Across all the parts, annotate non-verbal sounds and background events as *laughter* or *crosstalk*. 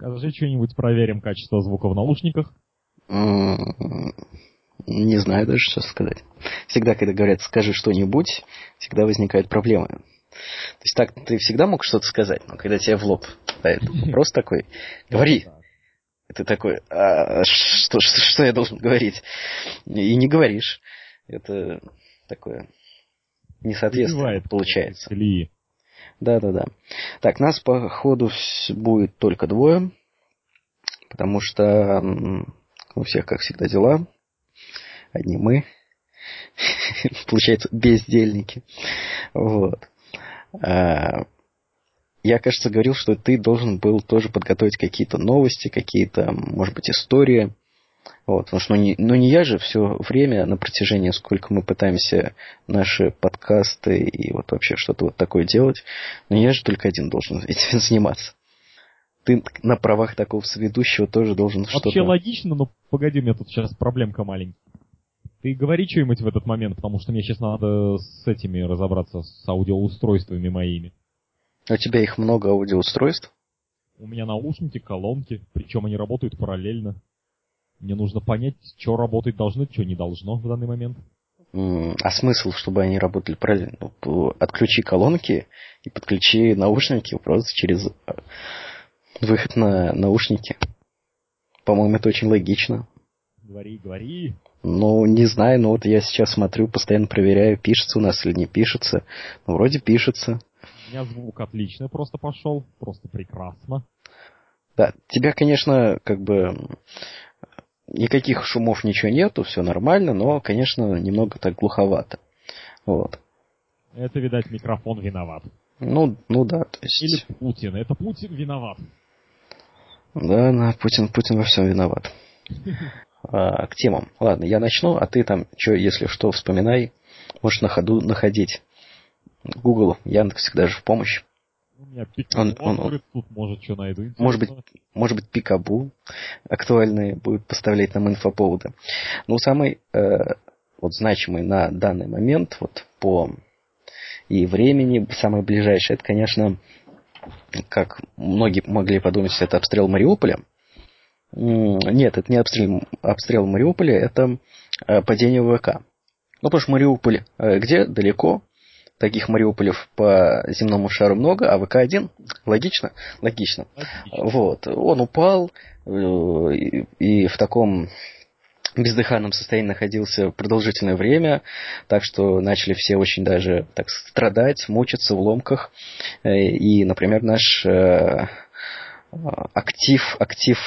Скажи что-нибудь, проверим качество звука в наушниках. Не знаю даже, что сказать. Всегда, когда говорят «скажи что-нибудь», всегда возникают проблемы. То есть так ты всегда мог что-то сказать, но когда тебе в лоб дают *laughs* вопрос такой, говори. ты такой, а что, что, что я должен говорить? И не говоришь. Это такое несоответствие получается. Да-да-да. Так, нас, по ходу, будет только двое, потому что у всех, как всегда, дела. Одни мы. *laughs* Получается, бездельники. Вот. А, я, кажется, говорил, что ты должен был тоже подготовить какие-то новости, какие-то, может быть, истории. Вот, потому что ну не, ну не я же все время на протяжении, сколько мы пытаемся наши подкасты и вот вообще что-то вот такое делать, но я же только один должен *laughs* этим заниматься. Ты на правах такого сведущего тоже должен что-то... Вообще логично, но погоди, у меня тут сейчас проблемка маленькая. Ты говори что-нибудь в этот момент, потому что мне сейчас надо с этими разобраться, с аудиоустройствами моими. У тебя их много аудиоустройств? У меня наушники, колонки, причем они работают параллельно. Мне нужно понять, что работать должно, что не должно в данный момент. А смысл, чтобы они работали правильно? Ну, отключи колонки и подключи наушники просто через э, выход на наушники. По-моему, это очень логично. Говори, говори. Ну, не знаю, но вот я сейчас смотрю, постоянно проверяю, пишется у нас или не пишется. Ну, вроде пишется. У меня звук отлично просто пошел, просто прекрасно. Да, тебя, конечно, как бы никаких шумов ничего нету, все нормально, но, конечно, немного так глуховато. Вот. Это, видать, микрофон виноват. Ну, ну да, то есть... Или Путин. Это Путин виноват. Да, да, Путин, Путин во всем виноват. *laughs* А, к темам. Ладно, я начну, а ты там, что, если что, вспоминай. Можешь на ходу находить. Google, Яндекс всегда же в помощь. Меня он, он, он, тут может что найду. Может быть, может быть, Пикабу актуальные будет поставлять нам инфоповоды. Ну, самый э, вот значимый на данный момент, вот по и времени, самое ближайшее, это, конечно, как многие могли подумать, это обстрел Мариуполя. Нет, это не обстрел, обстрел Мариуполя, это э, падение ВК. Ну, потому что Мариуполь э, где? Далеко. Таких Мариуполев по земному шару много, а ВК-1 логично? Логично. Логично. Вот. Он упал э, и, и в таком бездыханном состоянии находился продолжительное время, так что начали все очень даже так страдать, мучиться в ломках. И, например, наш актив, актив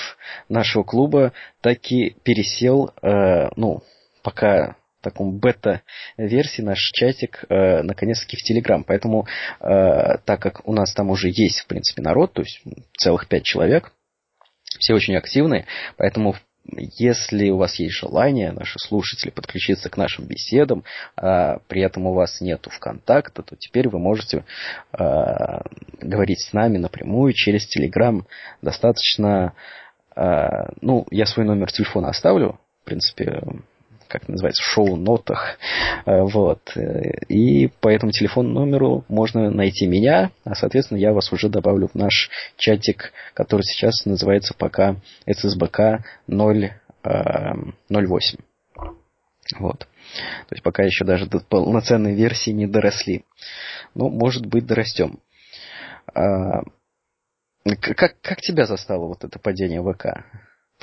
нашего клуба таки пересел, э, ну, пока таком бета-версии наш чатик э, наконец-таки в Телеграм. Поэтому, э, так как у нас там уже есть, в принципе, народ, то есть целых пять человек, все очень активные, поэтому если у вас есть желание, наши слушатели, подключиться к нашим беседам, а при этом у вас нету ВКонтакта, то теперь вы можете а, говорить с нами напрямую через Телеграм. Достаточно, а, ну, я свой номер телефона оставлю, в принципе, как называется, шоу-нотах. Э, вот. И по этому телефонному номеру можно найти меня, а, соответственно, я вас уже добавлю в наш чатик, который сейчас называется пока SSBK 008. Вот. То есть пока еще даже до полноценной версии не доросли. Ну, может быть, дорастем. А, как, как тебя застало вот это падение ВК?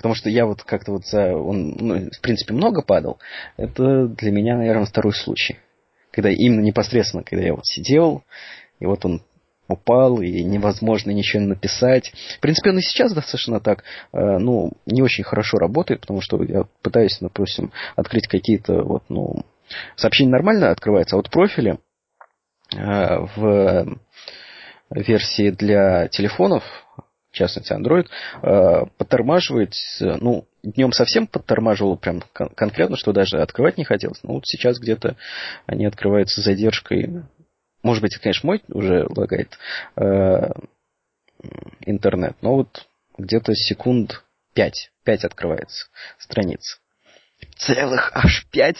Потому что я вот как-то вот за... Он, ну, в принципе, много падал. Это для меня, наверное, второй случай. Когда именно непосредственно, когда я вот сидел, и вот он упал, и невозможно ничего написать. В принципе, он и сейчас достаточно так, э, ну, не очень хорошо работает, потому что я пытаюсь, допустим, открыть какие-то вот, ну, сообщения нормально открываются, а вот профили э, в версии для телефонов в частности Android, э, подтормаживает, ну, днем совсем подтормаживал прям кон- конкретно, что даже открывать не хотелось. Но вот сейчас где-то они открываются с задержкой. Может быть, конечно, мой уже лагает э, интернет, но вот где-то секунд 5, 5 открывается страница. Целых аж 5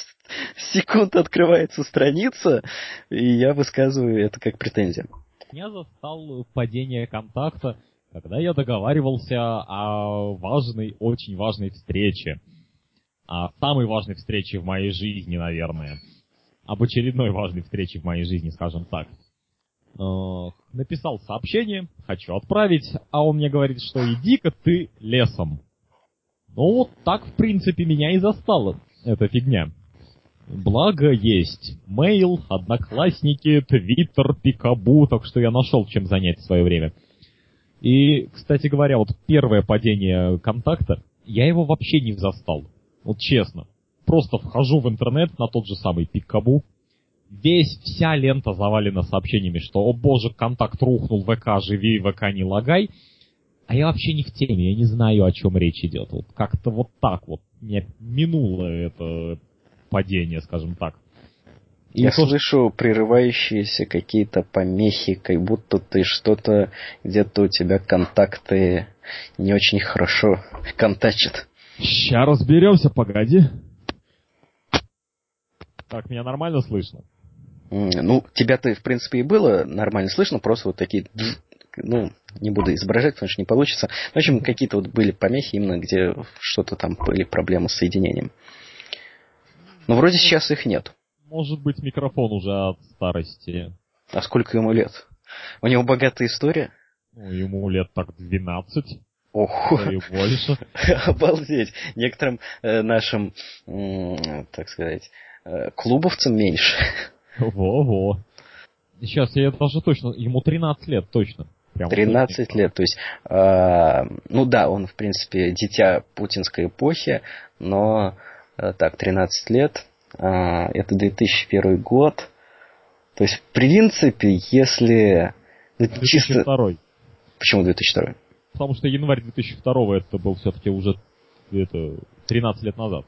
секунд открывается страница, и я высказываю это как претензию. Я застал падение контакта когда я договаривался о важной, очень важной встрече. О самой важной встрече в моей жизни, наверное. Об очередной важной встрече в моей жизни, скажем так. Э, написал сообщение, хочу отправить, а он мне говорит, что иди-ка ты лесом. Ну, вот так, в принципе, меня и застала эта фигня. Благо есть мейл, одноклассники, твиттер, пикабу, так что я нашел чем занять свое время. И, кстати говоря, вот первое падение контакта, я его вообще не застал. Вот честно. Просто вхожу в интернет на тот же самый пикабу, весь, вся лента завалена сообщениями, что, о боже, контакт рухнул, ВК, живи, ВК не лагай. А я вообще не в теме, я не знаю, о чем речь идет. Вот как-то вот так вот меня минуло это падение, скажем так. И Я то, слышу прерывающиеся какие-то помехи, как будто ты что-то, где-то у тебя контакты не очень хорошо контачат. Ща разберемся, погоди. Так, меня нормально слышно? Ну, тебя-то, в принципе, и было нормально слышно, просто вот такие, ну, не буду изображать, потому что не получится. В общем, какие-то вот были помехи, именно где что-то там были проблемы с соединением. Но вроде сейчас их нет. Может быть, микрофон уже от старости. А сколько ему лет? У него богатая история? Ну, ему лет так 12. Ох, больше. *laughs* Обалдеть. Некоторым э, нашим, э, так сказать, э, клубовцам меньше. Во-во. Сейчас я даже точно, ему 13 лет точно. Прям 13 точно. лет, то есть, э, ну да, он, в принципе, дитя путинской эпохи, но Э, так, 13 лет, это 2001 год. То есть, в принципе, если... 2002. Чисто... Почему 2002? Потому что январь 2002 это был все-таки уже это, 13 лет назад.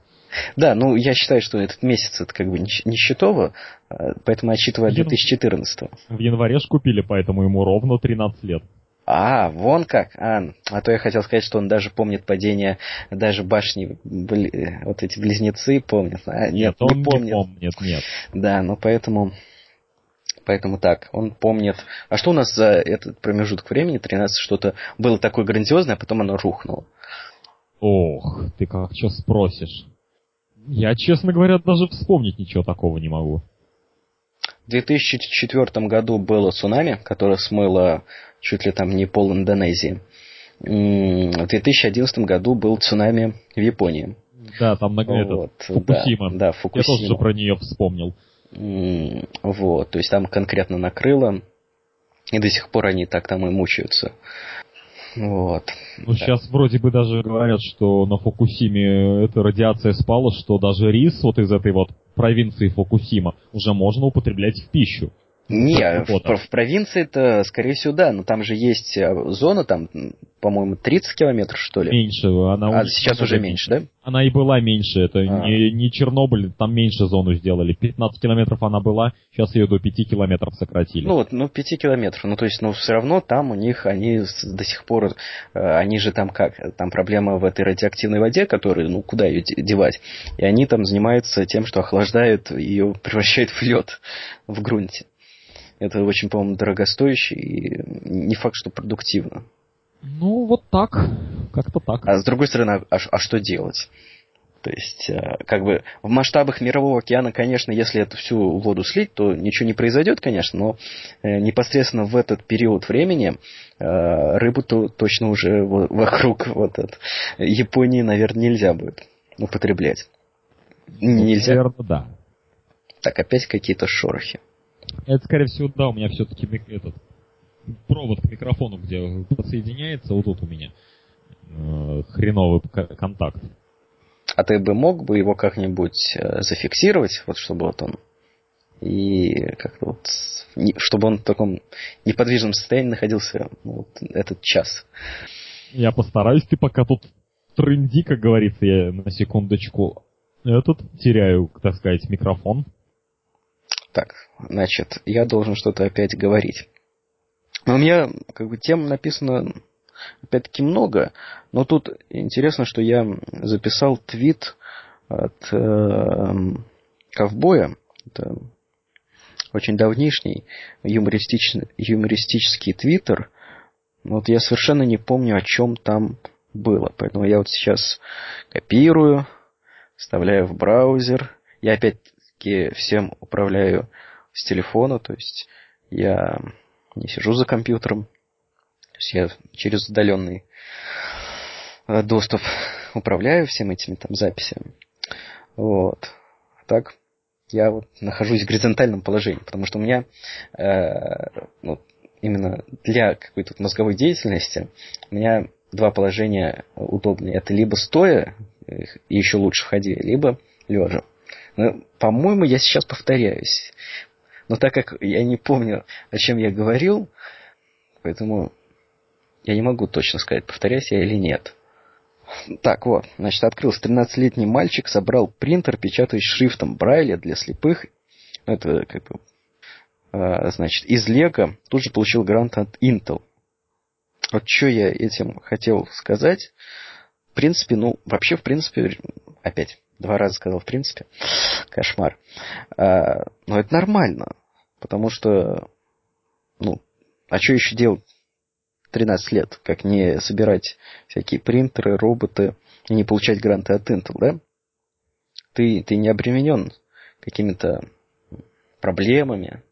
Да, ну я считаю, что этот месяц это как бы не счетово, а, поэтому отсчитываю от 2014. В январе ж купили, поэтому ему ровно 13 лет. А, вон как. А, а то я хотел сказать, что он даже помнит падение даже башни, бли, вот эти близнецы помнят. А, нет, нет, он не помнит. Не помнит, нет. Да, ну поэтому, поэтому так, он помнит. А что у нас за этот промежуток времени, 13, что-то было такое грандиозное, а потом оно рухнуло? Ох, ты как что спросишь? Я, честно говоря, даже вспомнить ничего такого не могу. В 2004 году было цунами, которое смыло чуть ли там не пол Индонезии. В 2011 году был цунами в Японии. Да, там много вот, этот, Фукусима. Да, да, Фукусима. Я тоже про нее вспомнил. Вот, то есть там конкретно накрыло, и до сих пор они так там и мучаются. Вот. Ну, да. сейчас вроде бы даже говорят, что на Фукусиме эта радиация спала, что даже рис вот из этой вот провинции Фукусима уже можно употреблять в пищу. Не, в, в провинции это, скорее всего, да, но там же есть э, зона, там, по-моему, 30 километров, что ли? Меньше. Она а сейчас уже меньше, да? Она и была меньше, это а. не, не Чернобыль, там меньше зону сделали. 15 километров она была, сейчас ее до 5 километров сократили. Ну вот, ну 5 километров, ну то есть, ну все равно там у них, они до сих пор, э, они же там как, там проблема в этой радиоактивной воде, которую, ну куда ее девать? И они там занимаются тем, что охлаждают ее, *laughs* превращают в лед в грунте. Это очень, по-моему, дорогостоящее и не факт, что продуктивно. Ну, вот так. Как-то так. А с другой стороны, а, а что делать? То есть, э, как бы в масштабах мирового океана, конечно, если эту всю воду слить, то ничего не произойдет, конечно, но э, непосредственно в этот период времени э, рыбу-то точно уже вокруг вот от Японии, наверное, нельзя будет употреблять. Нельзя. Наверное, да. Так, опять какие-то шорохи. Это, скорее всего, да, у меня все-таки этот провод к микрофону, где подсоединяется, вот тут у меня э, хреновый контакт. А ты бы мог бы его как-нибудь э, зафиксировать, вот чтобы вот он и как-то вот, чтобы он в таком неподвижном состоянии находился ну, вот этот час. Я постараюсь, ты пока тут трынди, как говорится, я на секундочку этот теряю, так сказать, микрофон. Так, значит, я должен что-то опять говорить. Но у меня как бы тем написано опять-таки много, но тут интересно, что я записал твит от э, ковбоя. Это очень давнишний юмористичный, юмористический твиттер. Вот я совершенно не помню, о чем там было. Поэтому я вот сейчас копирую, вставляю в браузер. Я опять-таки всем управляю с телефона, то есть я не сижу за компьютером. То есть я через удаленный э, доступ управляю всем этими там записями. Вот. Так, я вот нахожусь в горизонтальном положении, потому что у меня э, ну, именно для какой-то мозговой деятельности у меня два положения удобные. Это либо стоя, и еще лучше входи, либо лежа. Но, по-моему, я сейчас повторяюсь. Но так как я не помню, о чем я говорил, поэтому я не могу точно сказать, повторяюсь я или нет. Так, вот, значит, открылся 13-летний мальчик, собрал принтер, печатающий шрифтом Брайля для слепых. Это как бы, э, значит, из Лего тут же получил грант от Intel. Вот что я этим хотел сказать. В принципе, ну, вообще, в принципе, опять, два раза сказал в принципе, кошмар. А, но это нормально, потому что, ну, а что еще делать 13 лет, как не собирать всякие принтеры, роботы не получать гранты от Intel, да? Ты, ты не обременен какими-то проблемами.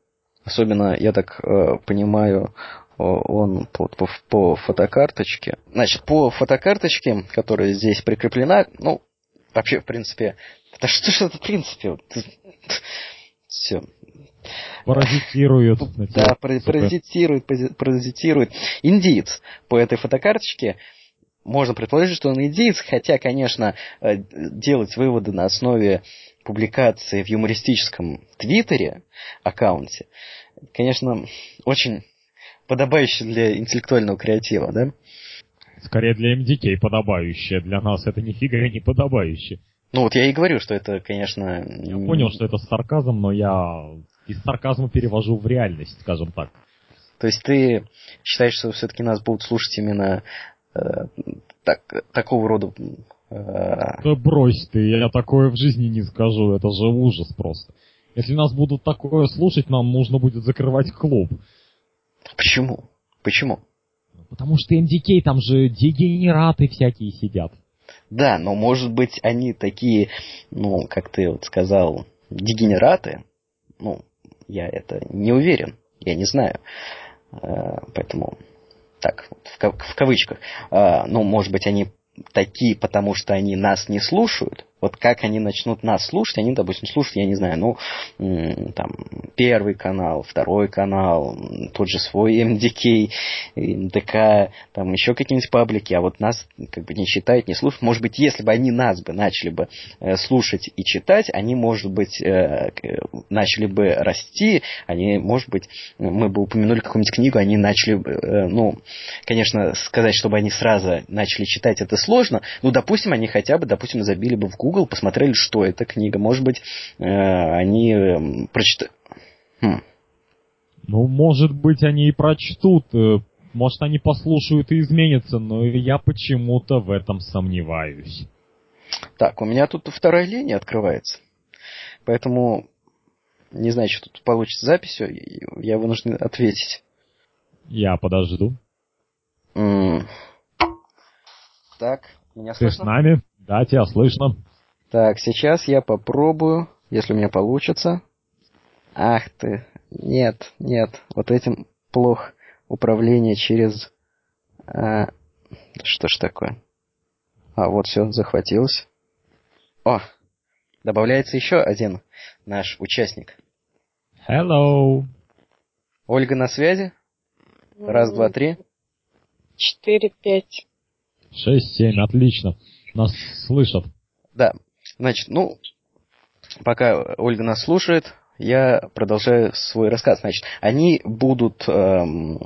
Особенно, я так э, понимаю, он по, по, по фотокарточке. Значит, по фотокарточке, которая здесь прикреплена, ну, вообще, в принципе, да что ж это в принципе? Все. Паразитирует. Да, паразитирует, паразитирует. Индиец по этой фотокарточке можно предположить, что он индиец, хотя, конечно, э, делать выводы на основе публикации в юмористическом твиттере аккаунте, конечно, очень подобающее для интеллектуального креатива, да? Скорее для MDK подобающее, для нас это нифига не подобающее. Ну вот я и говорю, что это, конечно... Я понял, что это сарказм, но я из сарказма перевожу в реальность, скажем так. То есть ты считаешь, что все-таки нас будут слушать именно э, так, такого рода... Э... Да брось ты, я такое в жизни не скажу, это же ужас просто. Если нас будут такое слушать, нам нужно будет закрывать клуб. Почему? Почему? Потому что МДК там же дегенераты всякие сидят. Да, но может быть они такие, ну, как ты вот сказал, дегенераты. Ну, я это не уверен, я не знаю. Э, поэтому так, в кавычках. Э, ну, может быть, они такие, потому что они нас не слушают, вот как они начнут нас слушать, они, допустим, слушают, я не знаю, ну, там, первый канал, второй канал, тот же свой МДК, МДК, там еще какие-нибудь паблики, а вот нас как бы не читают, не слушают. Может быть, если бы они нас бы начали бы э, слушать и читать, они, может быть, э, начали бы расти, они, может быть, мы бы упомянули какую-нибудь книгу, они начали бы, э, ну, конечно, сказать, чтобы они сразу начали читать, это сложно, ну, допустим, они хотя бы, допустим, забили бы в Google Google, посмотрели, что это книга. Может быть, э, они э, прочитают... Хм. Ну, может быть, они и прочтут. Э, может, они послушают и изменятся, но я почему-то в этом сомневаюсь. Так, у меня тут вторая линия открывается. Поэтому не знаю, что тут получится записью. Я вынужден ответить. Я подожду. Mm. Так, меня слышно? Ты с нами? Да, тебя слышно. Так, сейчас я попробую, если у меня получится. Ах ты, нет, нет, вот этим плохо управление через... А, что ж такое? А, вот все, захватилось. О, добавляется еще один наш участник. Hello. Ольга на связи? Раз, два, три. Четыре, пять. Шесть, семь, отлично. Нас слышат. Да, Значит, ну, пока Ольга нас слушает, я продолжаю свой рассказ. Значит, они будут эм,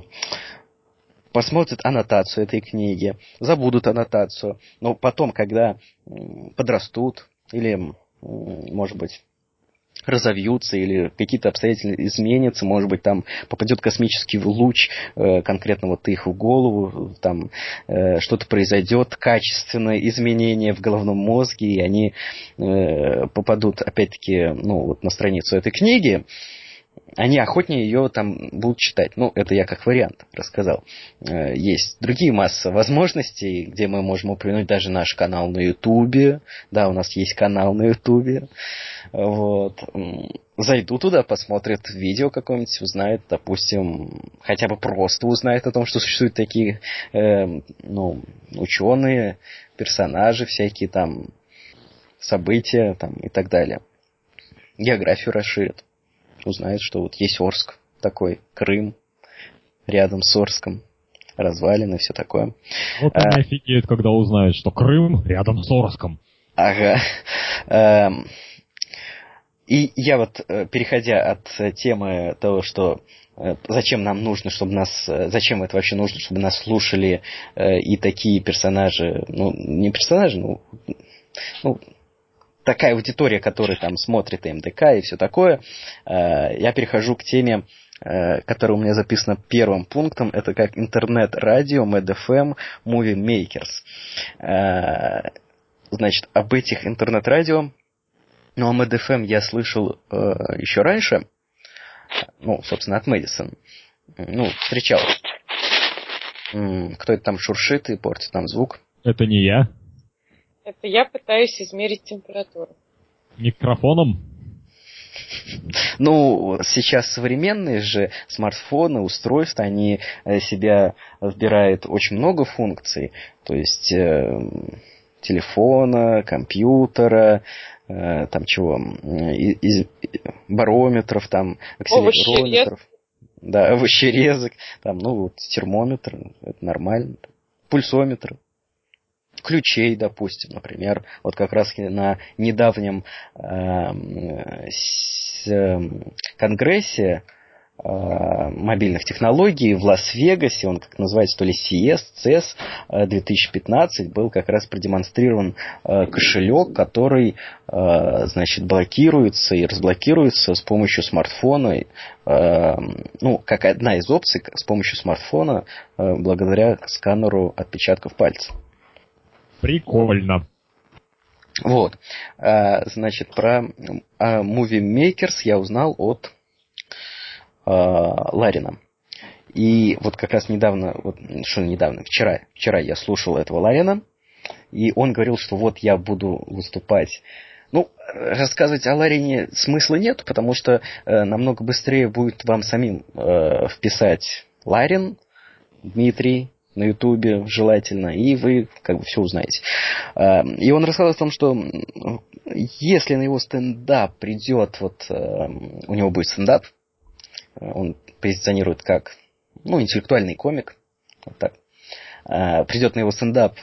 посмотрят аннотацию этой книги, забудут аннотацию, но потом, когда подрастут или, может быть, разовьются или какие-то обстоятельства изменятся, может быть, там попадет космический луч э, конкретно вот их в голову, там э, что-то произойдет, качественное изменение в головном мозге, и они э, попадут, опять-таки, ну, вот на страницу этой книги, они охотнее ее там будут читать. Ну, это я как вариант рассказал. Э, есть другие массы возможностей, где мы можем упомянуть даже наш канал на Ютубе. Да, у нас есть канал на Ютубе. Вот. Зайду туда, посмотрят видео какое-нибудь, узнают, допустим, хотя бы просто узнают о том, что существуют такие, э, ну, ученые, персонажи всякие там, события там и так далее. Географию расширят узнает, что вот есть Орск такой, Крым, рядом с Орском, развалины, все такое. Вот они а, офигеют, когда узнают, что Крым рядом с Орском. Ага. А, и я вот, э, переходя от темы того, что э, зачем нам нужно, чтобы нас, э, зачем это вообще нужно, чтобы нас слушали и такие персонажи, ну, не персонажи, ну, ну такая аудитория, которая там смотрит МДК и все такое, э, я перехожу к теме, э, которая у меня записана первым пунктом, это как интернет-радио, MedFM, Movie Makers. Э, значит, об этих интернет-радио, ну, о MedFM я слышал еще раньше, ну, собственно, от Мэдисон. Ну, встречал. Кто это там шуршит и портит там звук? Это не я. Это я пытаюсь измерить температуру. Микрофоном? Ну, сейчас современные же смартфоны, устройства, они э, себя вбирают очень много функций. То есть э, телефона, компьютера, э, там чего, из, барометров, там, акселерометров. Да, овощерезок, там, ну, вот термометр, это нормально. Пульсометр ключей, допустим, например, вот как раз на недавнем э, с, э, конгрессе мобильных технологий в Лас-Вегасе, он как называется, то ли CS, CES 2015, был как раз продемонстрирован э, кошелек, который, э, значит, блокируется и разблокируется с помощью смартфона, э, ну, как одна из опций, с помощью смартфона, э, благодаря сканеру отпечатков пальцев. Прикольно. Вот. А, значит, про а, Movie Makers я узнал от а, Ларина. И вот как раз недавно, вот, что недавно, вчера, вчера я слушал этого Ларина, и он говорил, что вот я буду выступать ну, рассказывать о Ларине смысла нет, потому что э, намного быстрее будет вам самим э, вписать Ларин, Дмитрий, на Ютубе желательно, и вы как бы все узнаете. А, и он рассказал о том, что если на его стендап придет, вот а, у него будет стендап, он позиционирует как ну, интеллектуальный комик, вот так, придет на его стендап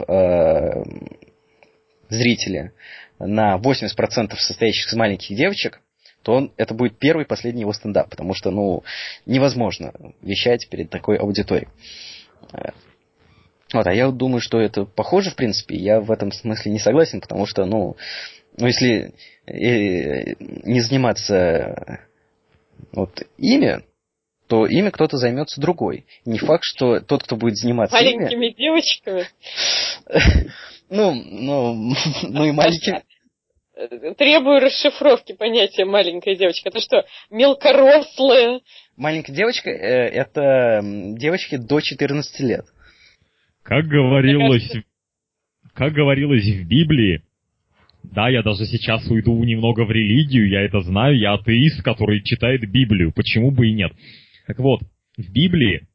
зрители на 80% состоящих из маленьких девочек, то он, это будет первый и последний его стендап, потому что, ну, невозможно вещать перед такой аудиторией. Вот, а я вот думаю, что это похоже, в принципе, я в этом смысле не согласен, потому что, ну, ну если э, не заниматься вот ими, то ими кто-то займется другой. Не факт, что тот, кто будет заниматься Маленькими ими... девочками? *laughs* Ну, ну, *laughs* ну и маленькими... Требую расшифровки понятия маленькая девочка. Это что, мелкорослая? Маленькая девочка э, – это девочки до 14 лет. Как говорилось, как говорилось в Библии, да, я даже сейчас уйду немного в религию, я это знаю, я атеист, который читает Библию, почему бы и нет. Так вот, в Библии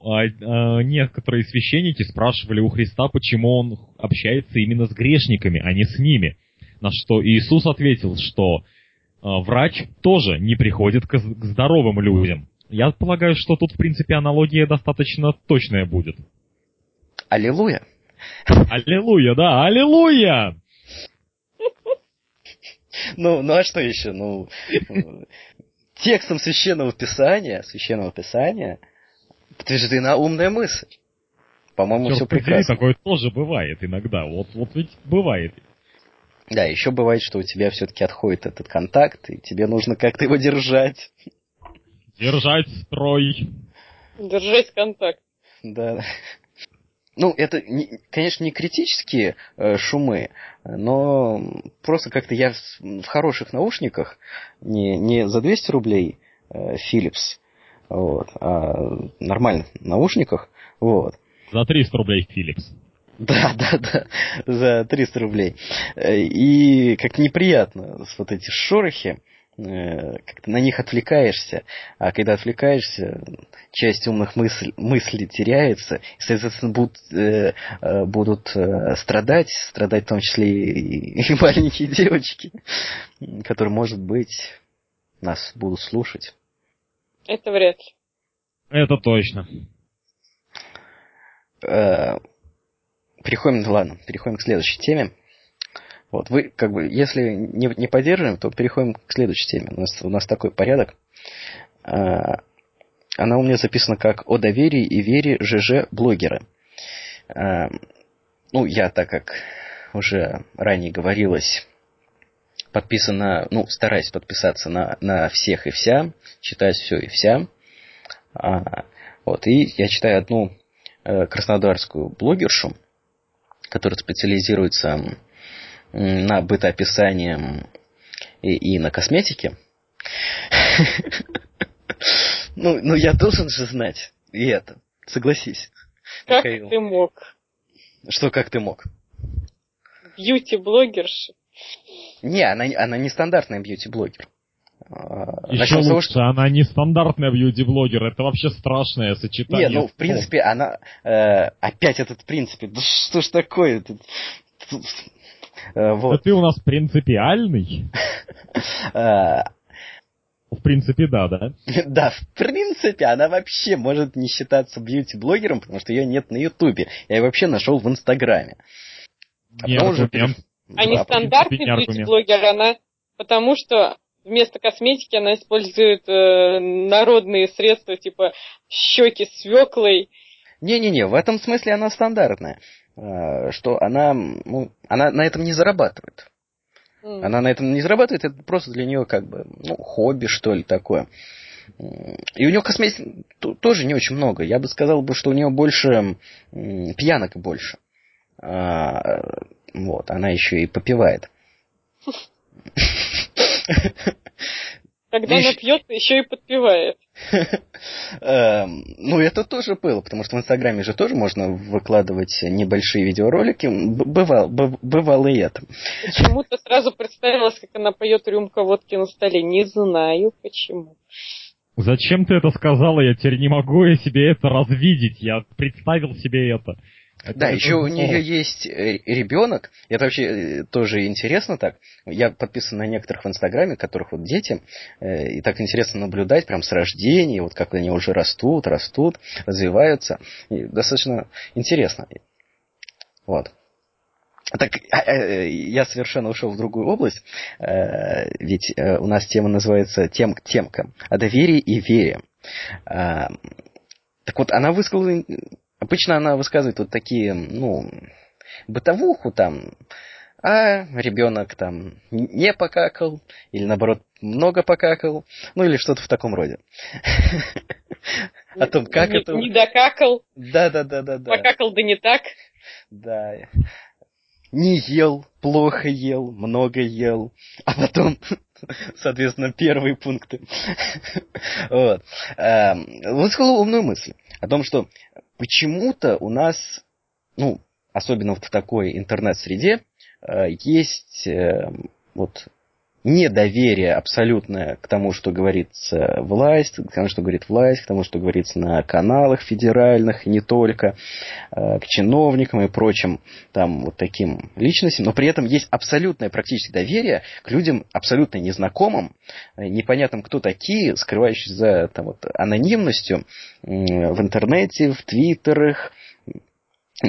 а, а, некоторые священники спрашивали у Христа, почему он общается именно с грешниками, а не с ними. На что Иисус ответил, что а, врач тоже не приходит к, к здоровым людям. Я полагаю, что тут, в принципе, аналогия достаточно точная будет. Аллилуйя. Аллилуйя, да, аллилуйя! Ну, ну а что еще? Ну, текстом священного писания, священного писания подтверждена умная мысль. По-моему, все прекрасно. Такое тоже бывает иногда. Вот, вот ведь бывает. Да, еще бывает, что у тебя все-таки отходит этот контакт, и тебе нужно как-то его держать. Держать строй. Держать контакт. Да. Ну, это, конечно, не критические э, шумы, но просто как-то я в, хороших наушниках, не, не за 200 рублей э, Philips, вот, а нормальных наушниках, вот. За 300 рублей Philips. Да, *laughs* да, да, за 300 рублей. И как неприятно, вот эти шорохи, Э, как-то на них отвлекаешься, а когда отвлекаешься, часть умных мысль, мыслей теряется, и, соответственно, будут, э, э, будут э, страдать, страдать в том числе и, и маленькие девочки, которые, может быть, нас будут слушать. Это вряд ли. Это точно. Э, переходим, ладно, переходим к следующей теме. Вот, вы, как бы, если не, не поддерживаем, то переходим к следующей теме. У нас, у нас такой порядок. А, она у меня записана как «О доверии и вере ЖЖ блогера». А, ну, я, так как уже ранее говорилось, подписана, ну, стараюсь подписаться на, на всех и вся, читать все и вся. А, вот, и я читаю одну э, краснодарскую блогершу, которая специализируется на бытоописание и, и на косметике. Ну, ну, я должен же знать и это. Согласись. Как Михаил. ты мог? Что, как ты мог? Бьюти-блогерша. Не, она, она не стандартная бьюти-блогер. А, Еще лучше, того, что... она не стандартная бьюти-блогер, это вообще страшное сочетание. Не, ну, в принципе, она... Э, опять этот в принципе, да что ж такое? Э, вот. Да ты у нас принципиальный. *laughs* Э, в принципе, да, да? *laughs* Да, в принципе, она вообще может не считаться бьюти-блогером, потому что ее нет на Ютубе. Я ее вообще нашел в Инстаграме. А не уже... А не стандартный бьюти-блогер, она потому что вместо косметики она использует э, народные средства, типа щеки свеклой. Не-не-не, в этом смысле она стандартная. Э, что она, ну, она на этом не зарабатывает. Mm. Она на этом не зарабатывает, это просто для нее как бы ну, хобби, что ли, такое. И у нее косметики тоже не очень много. Я бы сказал, бы, что у нее больше пьянок больше. А, вот, она еще и попивает. *laughs* Когда она пьет, еще и подпевает. *laughs* Эм, ну, это тоже было, потому что в Инстаграме же тоже можно выкладывать небольшие видеоролики. Бывало, бывало и это. Почему-то сразу представилось, как она поет рюмка водки на столе. Не знаю почему. Зачем ты это сказала? Я теперь не могу себе это развидеть. Я представил себе это. Это да, еще у нее есть э, ребенок. Это вообще э, тоже интересно так. Я подписан на некоторых в Инстаграме, которых вот дети. Э, и так интересно наблюдать прям с рождения, вот как они уже растут, растут, развиваются. И достаточно интересно. Вот. Так, я совершенно ушел в другую область, ведь у нас тема называется тем, темка о доверии и вере. Так вот, она высказала Обычно она высказывает вот такие, ну, бытовуху там, а ребенок там не покакал, или наоборот много покакал, ну или что-то в таком роде. *laughs* О том, как это... Не докакал. Да, да, да, да, да. Покакал, да не так. Да. Не ел, плохо ел, много ел, а потом, *laughs* соответственно, первые пункты. *laughs* Вот. Высказал умную мысль о том, что почему-то у нас, ну, особенно вот в такой интернет-среде, э, есть э, вот недоверие абсолютное к тому, что говорится власть, к тому, что говорит власть, к тому, что говорится на каналах федеральных, и не только, э, к чиновникам и прочим там вот таким личностям, но при этом есть абсолютное практически доверие к людям абсолютно незнакомым, непонятным, кто такие, скрывающиеся за там, вот, анонимностью в интернете, в твиттерах,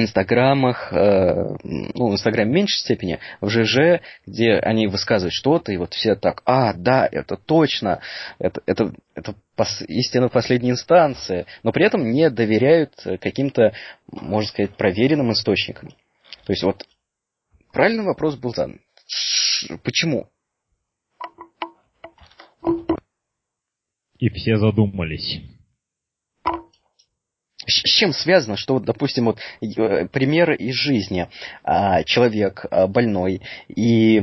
инстаграмах, э, ну, в инстаграме в меньшей степени, в ЖЖ, где они высказывают что-то, и вот все так, а, да, это точно, это, это, это пос, истина последней инстанции, но при этом не доверяют каким-то, можно сказать, проверенным источникам. То есть вот правильный вопрос был задан. Почему? И все задумались с чем связано, что, допустим, вот э, примеры из жизни. А, человек а, больной и,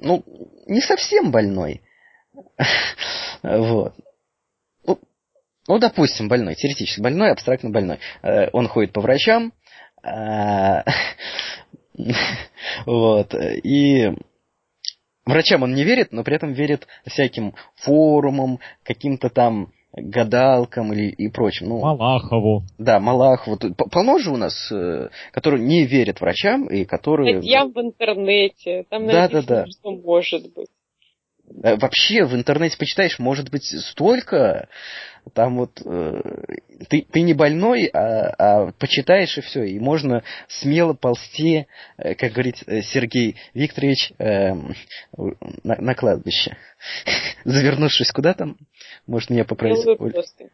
ну, не совсем больной, *laughs* Вот. Ну, ну, допустим, больной, теоретически больной, абстрактно больной. Э, он ходит по врачам, э, *laughs* вот, и врачам он не верит, но при этом верит всяким форумам, каким-то там гадалкам или и прочим. Ну, Малахову. Да, Малахову. Полно же у нас, э, которые не верят врачам и которые... Статьям в интернете. Там да, да, да. что может быть. Э, вообще в интернете почитаешь, может быть, столько там вот э, ты, ты не больной, а, а почитаешь и все. И можно смело ползти, э, как говорит э, Сергей Викторович, э, на, на кладбище. *laughs* Завернувшись куда там, может меня поправить?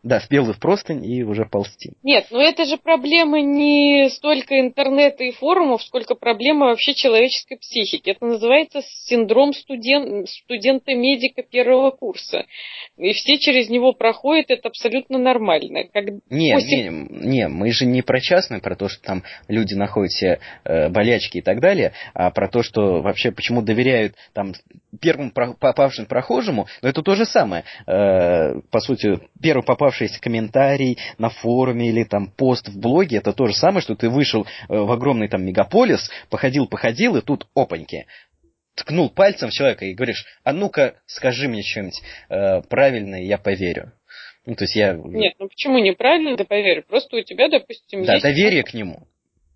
Да, в белую простынь и уже ползти. Нет, но это же проблема не столько интернета и форумов, сколько проблема вообще человеческой психики. Это называется синдром студен... студента-медика первого курса. И все через него проходят, это абсолютно нормально. Как... Не, После... не, не, мы же не про частное, про то, что там люди находят себе э, болячки и так далее, а про то, что вообще почему доверяют там первому попавшему прохожему, но это то же самое. Э, по сути, первый попавшийся комментарий на форуме или там пост в блоге, это то же самое, что ты вышел э, в огромный там мегаполис, походил-походил, и тут опаньки, ткнул пальцем в человека и говоришь, а ну-ка скажи мне что-нибудь э, правильное, я поверю. Ну, то есть я... Нет, ну почему неправильно, да поверь. Просто у тебя, допустим, да, есть... доверие к нему.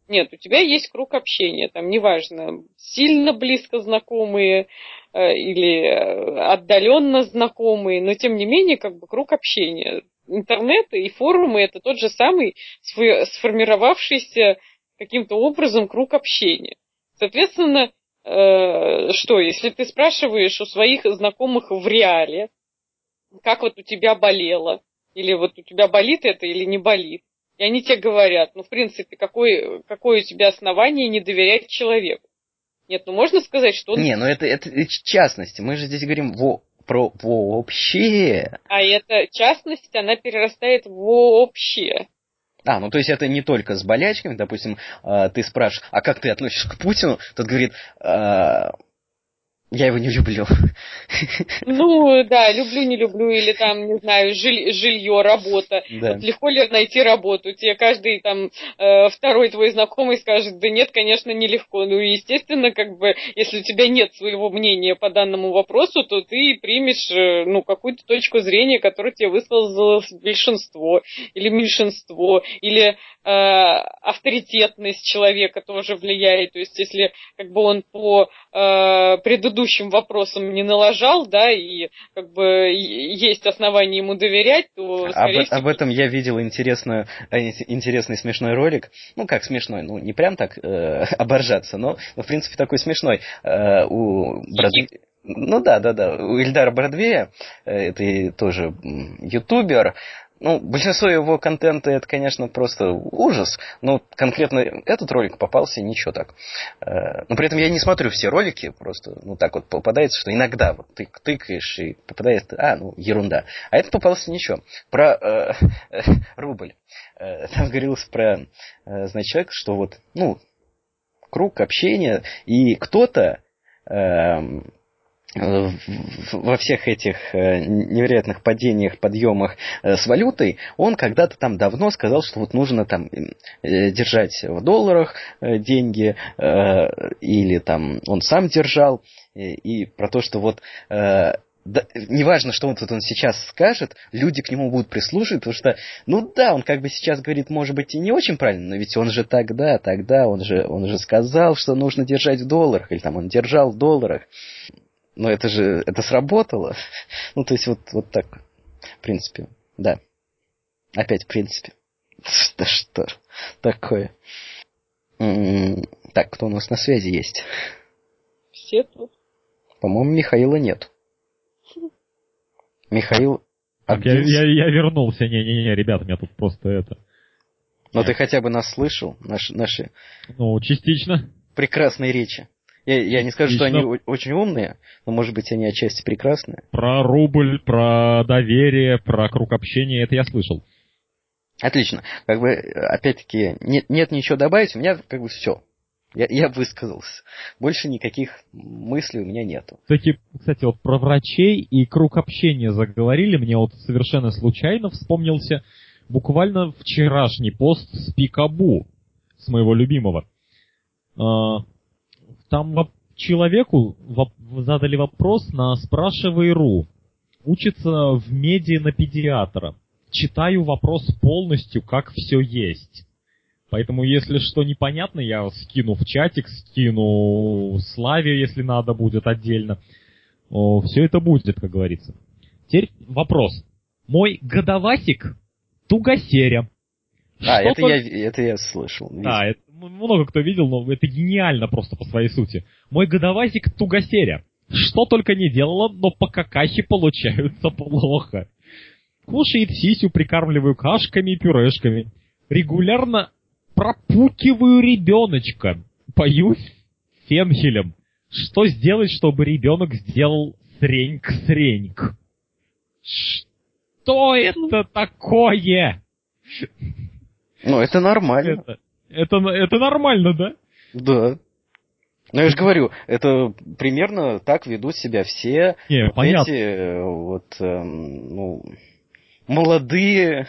Нет, у тебя есть круг общения, там неважно, сильно близко знакомые э, или э, отдаленно знакомые, но тем не менее, как бы круг общения. Интернет и форумы это тот же самый сформировавшийся каким-то образом круг общения. Соответственно, э, что, если ты спрашиваешь у своих знакомых в реале, как вот у тебя болело, или вот у тебя болит это или не болит, и они тебе говорят, ну, в принципе, какое, какое у тебя основание не доверять человеку? Нет, ну можно сказать, что он... Не, ну это, это частности. Мы же здесь говорим во, про вообще. А эта частность, она перерастает в вообще. А, ну то есть это не только с болячками, допустим, э, ты спрашиваешь, а как ты относишься к Путину? Тот говорит, э, я его не люблю. Ну, да, люблю, не люблю, или там, не знаю, жиль, жилье, работа. Да. Вот легко ли найти работу? Тебе каждый там э, второй твой знакомый скажет, да нет, конечно, нелегко. Ну, естественно, как бы, если у тебя нет своего мнения по данному вопросу, то ты примешь, э, ну, какую-то точку зрения, которую тебе высказало большинство, или меньшинство, или э, авторитетность человека тоже влияет. То есть, если как бы он по э, предыдущему предыдущим вопросам не налажал, да, и как бы есть основания ему доверять, то, скорее об, всего... об этом я видел интересную, э, интересный смешной ролик. Ну, как смешной, ну, не прям так э, *laughs* оборжаться, но, но, в принципе, такой смешной. Э, у Бродвея... Ну да, да, да. У Ильдара Бродвея, э, это тоже ютубер, ну, большинство его контента это, конечно, просто ужас, но конкретно этот ролик попался ничего так. Э, но при этом я не смотрю все ролики, просто, ну, так вот попадается, что иногда вот ты тыкаешь и попадает, а, ну, ерунда. А это попался ничего. Про э, *laughs* рубль. Э, там говорилось про, э, значит, что вот, ну, круг общения, и кто-то э, во всех этих э, невероятных падениях, подъемах э, с валютой, он когда-то там давно сказал, что вот нужно там э, держать в долларах деньги, или там он сам держал, и про то, что вот да, неважно, что он тут он сейчас скажет, люди к нему будут прислушивать, потому что, ну да, он как бы сейчас говорит, может быть, и не очень правильно, но ведь он же тогда, тогда, он же, он же сказал, что нужно держать в долларах, или там он держал в долларах но это же, это сработало. Ну, то есть вот, вот так, в принципе, да. Опять в принципе. Да что такое? М-м-м. Так, кто у нас на связи есть? Все тут. По-моему, Михаила нет. Михаил... Так, я, я, я вернулся. Не-не-не, ребята, меня тут просто это... Но Нет. ты хотя бы нас слышал, наши, наши... Ну, частично. Прекрасные речи. Я, я не скажу, Отлично. что они очень умные, но, может быть, они отчасти прекрасные. Про рубль, про доверие, про круг общения, это я слышал. Отлично. Как бы, опять-таки, нет, нет ничего добавить, у меня как бы все. Я, я высказался. Больше никаких мыслей у меня нету. Кстати, кстати, вот про врачей и круг общения заговорили. Мне вот совершенно случайно вспомнился буквально вчерашний пост с Пикабу, с моего любимого. Там человеку задали вопрос на спрашивай.ру. Учится в меди на педиатра. Читаю вопрос полностью, как все есть. Поэтому, если что непонятно, я скину в чатик, скину Славе, если надо будет отдельно. О, все это будет, как говорится. Теперь вопрос. Мой годовасик тугосеря. А, это, только... я, это я слышал. Видел. Да, это много кто видел, но это гениально просто по своей сути. Мой годовасик тугосеря. Что только не делала, но по какахе получаются *laughs* плохо. Кушает сисю, прикармливаю кашками и пюрешками. Регулярно пропукиваю ребеночка. Поюсь фенхелем. Что сделать, чтобы ребенок сделал среньк-среньк? Что это такое? Ну, это нормально. Это, это, это нормально, да? Да. Ну, я же говорю, это примерно так ведут себя все Не, вот понятно. эти вот, э, ну, молодые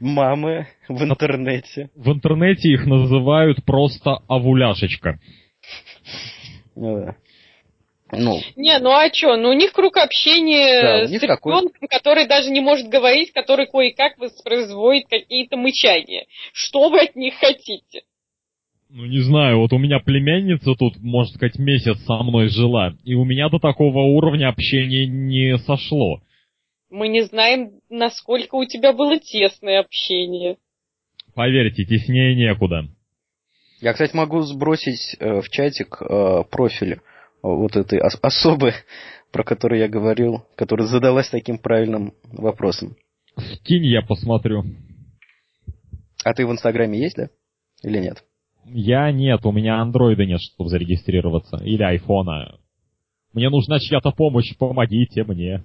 мамы в интернете. В интернете их называют просто овуляшечка. Ну, ну. Не, ну а что? Ну у них круг общения да, с ребенком, такой... который даже не может говорить, который кое-как воспроизводит какие-то мычания. Что вы от них хотите? Ну, не знаю, вот у меня племянница тут, можно сказать, месяц со мной жила, и у меня до такого уровня общения не сошло. Мы не знаем, насколько у тебя было тесное общение. Поверьте, теснее некуда. Я, кстати, могу сбросить э, в чатик э, профиль вот этой ос- особы, *laughs* про которую я говорил, которая задалась таким правильным вопросом. Скинь, я посмотрю. А ты в Инстаграме есть, да? Или нет? Я нет, у меня андроида нет, чтобы зарегистрироваться. Или айфона. Мне нужна чья-то помощь, помогите мне.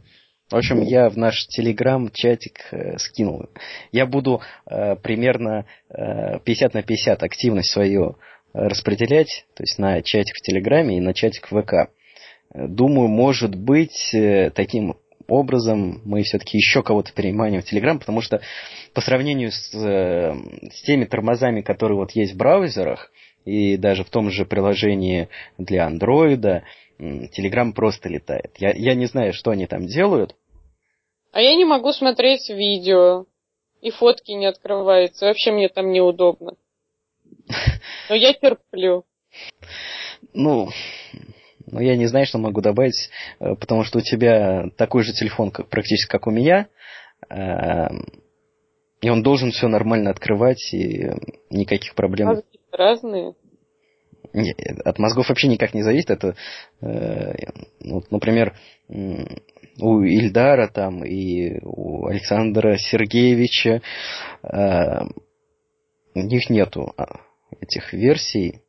В общем, я в наш телеграм-чатик э, скинул. Я буду э, примерно э, 50 на 50 активность свою распределять, то есть на чатик в Телеграме и на чатик в ВК. Думаю, может быть, э, таким образом мы все-таки еще кого-то переманим в Телеграм, потому что по сравнению с, э, с теми тормозами, которые вот есть в браузерах, и даже в том же приложении для андроида, Телеграм просто летает. Я, я не знаю, что они там делают. А я не могу смотреть видео. И фотки не открываются. Вообще мне там неудобно. Но я терплю. Ну, ну, я не знаю, что могу добавить, э, потому что у тебя такой же телефон, как, практически как у меня, эм, и он должен все нормально открывать, и никаких проблем. Мозги разные. Не, от мозгов вообще никак не зависит. Это, э, вот, например, у Ильдара там и у Александра Сергеевича э, у них нету а, этих версий.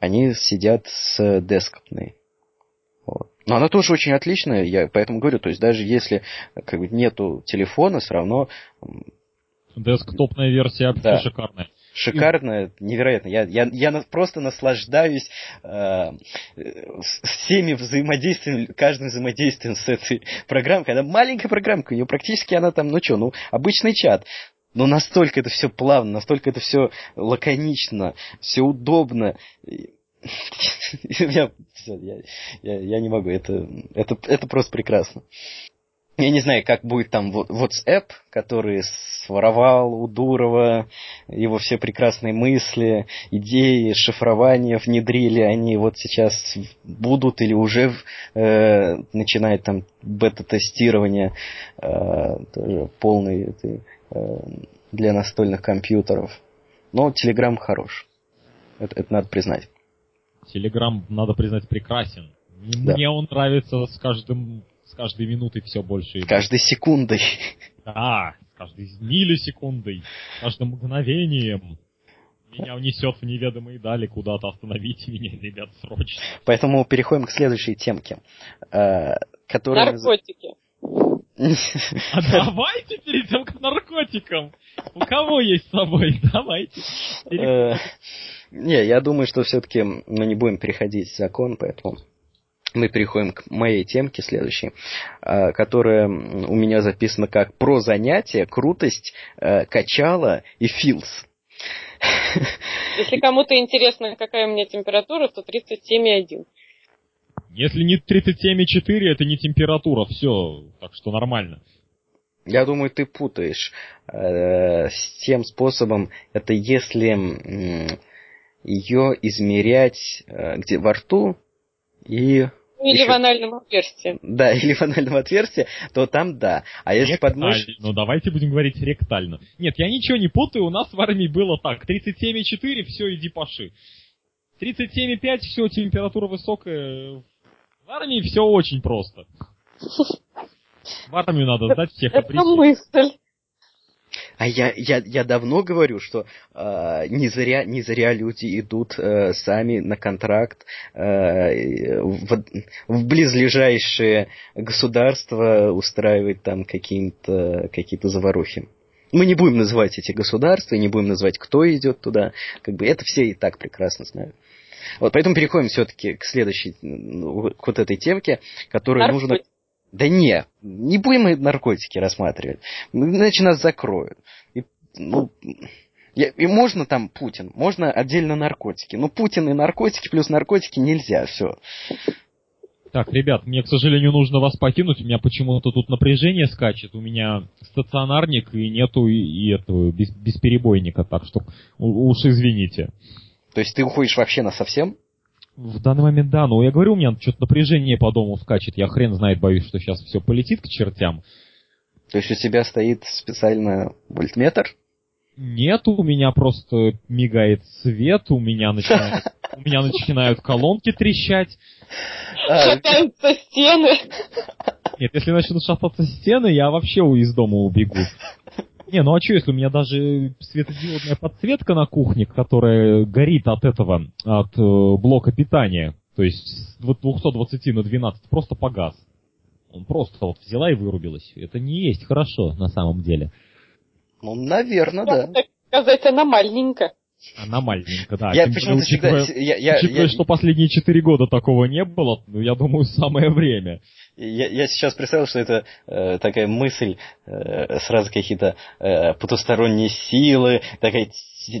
Они сидят с десктопной. Вот. Но она тоже очень отличная, я поэтому говорю, то есть даже если как бы, нету телефона, все равно... Десктопная версия вообще да. шикарная шикарно, невероятно. Я, я, я просто наслаждаюсь э, всеми взаимодействиями, каждым взаимодействием с этой программкой. Она маленькая программка, у нее практически она там, ну что, ну, обычный чат. Но настолько это все плавно, настолько это все лаконично, все удобно. *laughs* Я, я, я, я не могу, это, это, это просто прекрасно. Я не знаю, как будет там WhatsApp, который своровал у Дурова его все прекрасные мысли, идеи, шифрования внедрили, они вот сейчас будут или уже э, начинают там бета-тестирование э, тоже полный э, для настольных компьютеров. Но Telegram хорош. Это, это надо признать. Telegram, надо признать, прекрасен. Мне да. он нравится с каждым с каждой минутой все больше. С каждой секундой. Да, с каждой миллисекундой, с каждым мгновением. Меня унесет в неведомые дали куда-то. Остановите меня, ребят, срочно. Поэтому переходим к следующей темке. Э, которая... Наркотики. А давайте перейдем к наркотикам. У кого есть с собой? *laughs* Давайте. Э, Не, я думаю, что все-таки мы не будем переходить закон, поэтому мы переходим к моей темке следующей, а, которая у меня записана как про занятие, крутость, э, качала и филс. Если кому-то интересно, какая у меня температура, то 37,1. Если не 37,4, это не температура, все, так что нормально. Я думаю, ты путаешь э, с тем способом, это если э, ее измерять э, где во рту и или еще... в анальном отверстии. Да, *laughs* или в анальном отверстии, то там да. А если под мышь... Ну давайте будем говорить ректально. Нет, я ничего не путаю, у нас в армии было так. 37,4, все, иди паши. 37,5, все, температура высокая. В армии все очень просто. В армию надо сдать всех Это мысль. А я, я, я давно говорю, что э, не, зря, не зря люди идут э, сами на контракт э, в, в близлежащие государства устраивать там какие-то какие заварухи. Мы не будем называть эти государства, не будем называть, кто идет туда. Как бы это все и так прекрасно знают. Вот, поэтому переходим все-таки к следующей, ну, к вот этой темке, которую Наркотик. нужно да не, не будем мы наркотики рассматривать. Иначе нас закроют. И, ну, и можно там Путин, можно отдельно наркотики. Но Путин и наркотики плюс наркотики нельзя, все. Так, ребят, мне, к сожалению, нужно вас покинуть. У меня почему-то тут напряжение скачет. У меня стационарник и нету и, и этого без, бесперебойника, так что уж извините. То есть ты уходишь вообще на совсем? В данный момент да, но я говорю, у меня что-то напряжение по дому скачет. Я хрен знает, боюсь, что сейчас все полетит к чертям. То есть у тебя стоит специально вольтметр? Нет, у меня просто мигает свет, у меня начинают, *laughs* у меня начинают колонки трещать. А, *laughs* шатаются стены. Нет, если начнут шататься стены, я вообще из дома убегу. *laughs* Не, ну а что, если у меня даже светодиодная подсветка на кухне, которая горит от этого, от э, блока питания, то есть с 220 на 12, просто погас. Он просто вот взяла и вырубилась. Это не есть хорошо на самом деле. Ну, наверное, да. Так сказать, аномальненько. Аномальненько, да. Я почему-то учитывая, всегда... Я, я, учитывая я, что последние четыре года такого не было, ну, я думаю, самое время. Я, я сейчас представил, что это э, такая мысль, э, сразу какие-то э, потусторонние силы, такая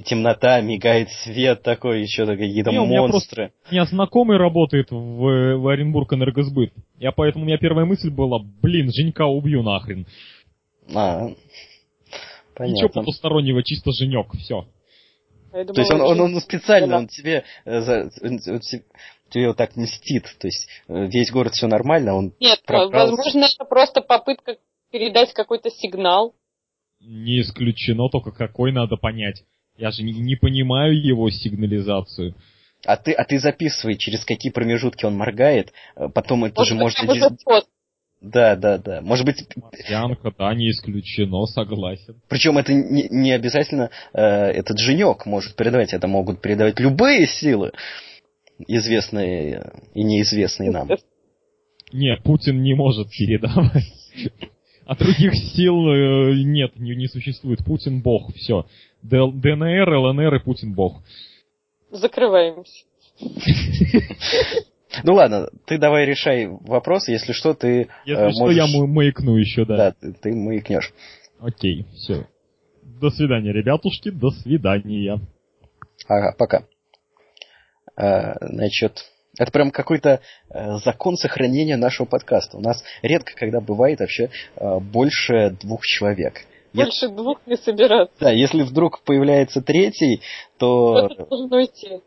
темнота, мигает свет такой, еще какие-то не, монстры. У меня, просто, у меня знакомый работает в, в Оренбург энергосбыт. Я поэтому у меня первая мысль была, блин, Женька убью нахрен. А, понятно. Ничего потустороннего, чисто Женек, все. Я думала, То есть он, он, он специально, он тебе, э, он, он тебе вот так мстит. То есть э, весь город все нормально, он Нет, пробрался. возможно, это просто попытка передать какой-то сигнал. Не исключено, только какой надо понять. Я же не, не понимаю его сигнализацию. А ты, а ты записывай, через какие промежутки он моргает, э, потом это может, же может... Да, да, да. Может быть... Янка, да, не исключено, согласен. Причем это не, не обязательно э, этот женек может передавать, это могут передавать любые силы, известные и неизвестные нам. Не, Путин не может передавать. А других сил э, нет, не, не существует. Путин бог, все. ДНР, ЛНР и Путин бог. Закрываемся. *laughs* Ну ладно, ты давай решай вопрос, если что, ты Если э, что, я маякну еще, да. Да, ты, ты маякнешь. Окей, все. До свидания, ребятушки, до свидания. Ага, пока. А, значит, это прям какой-то э, закон сохранения нашего подкаста. У нас редко когда бывает вообще больше двух человек. Больше если... двух не собираться. Да, если вдруг появляется третий, то...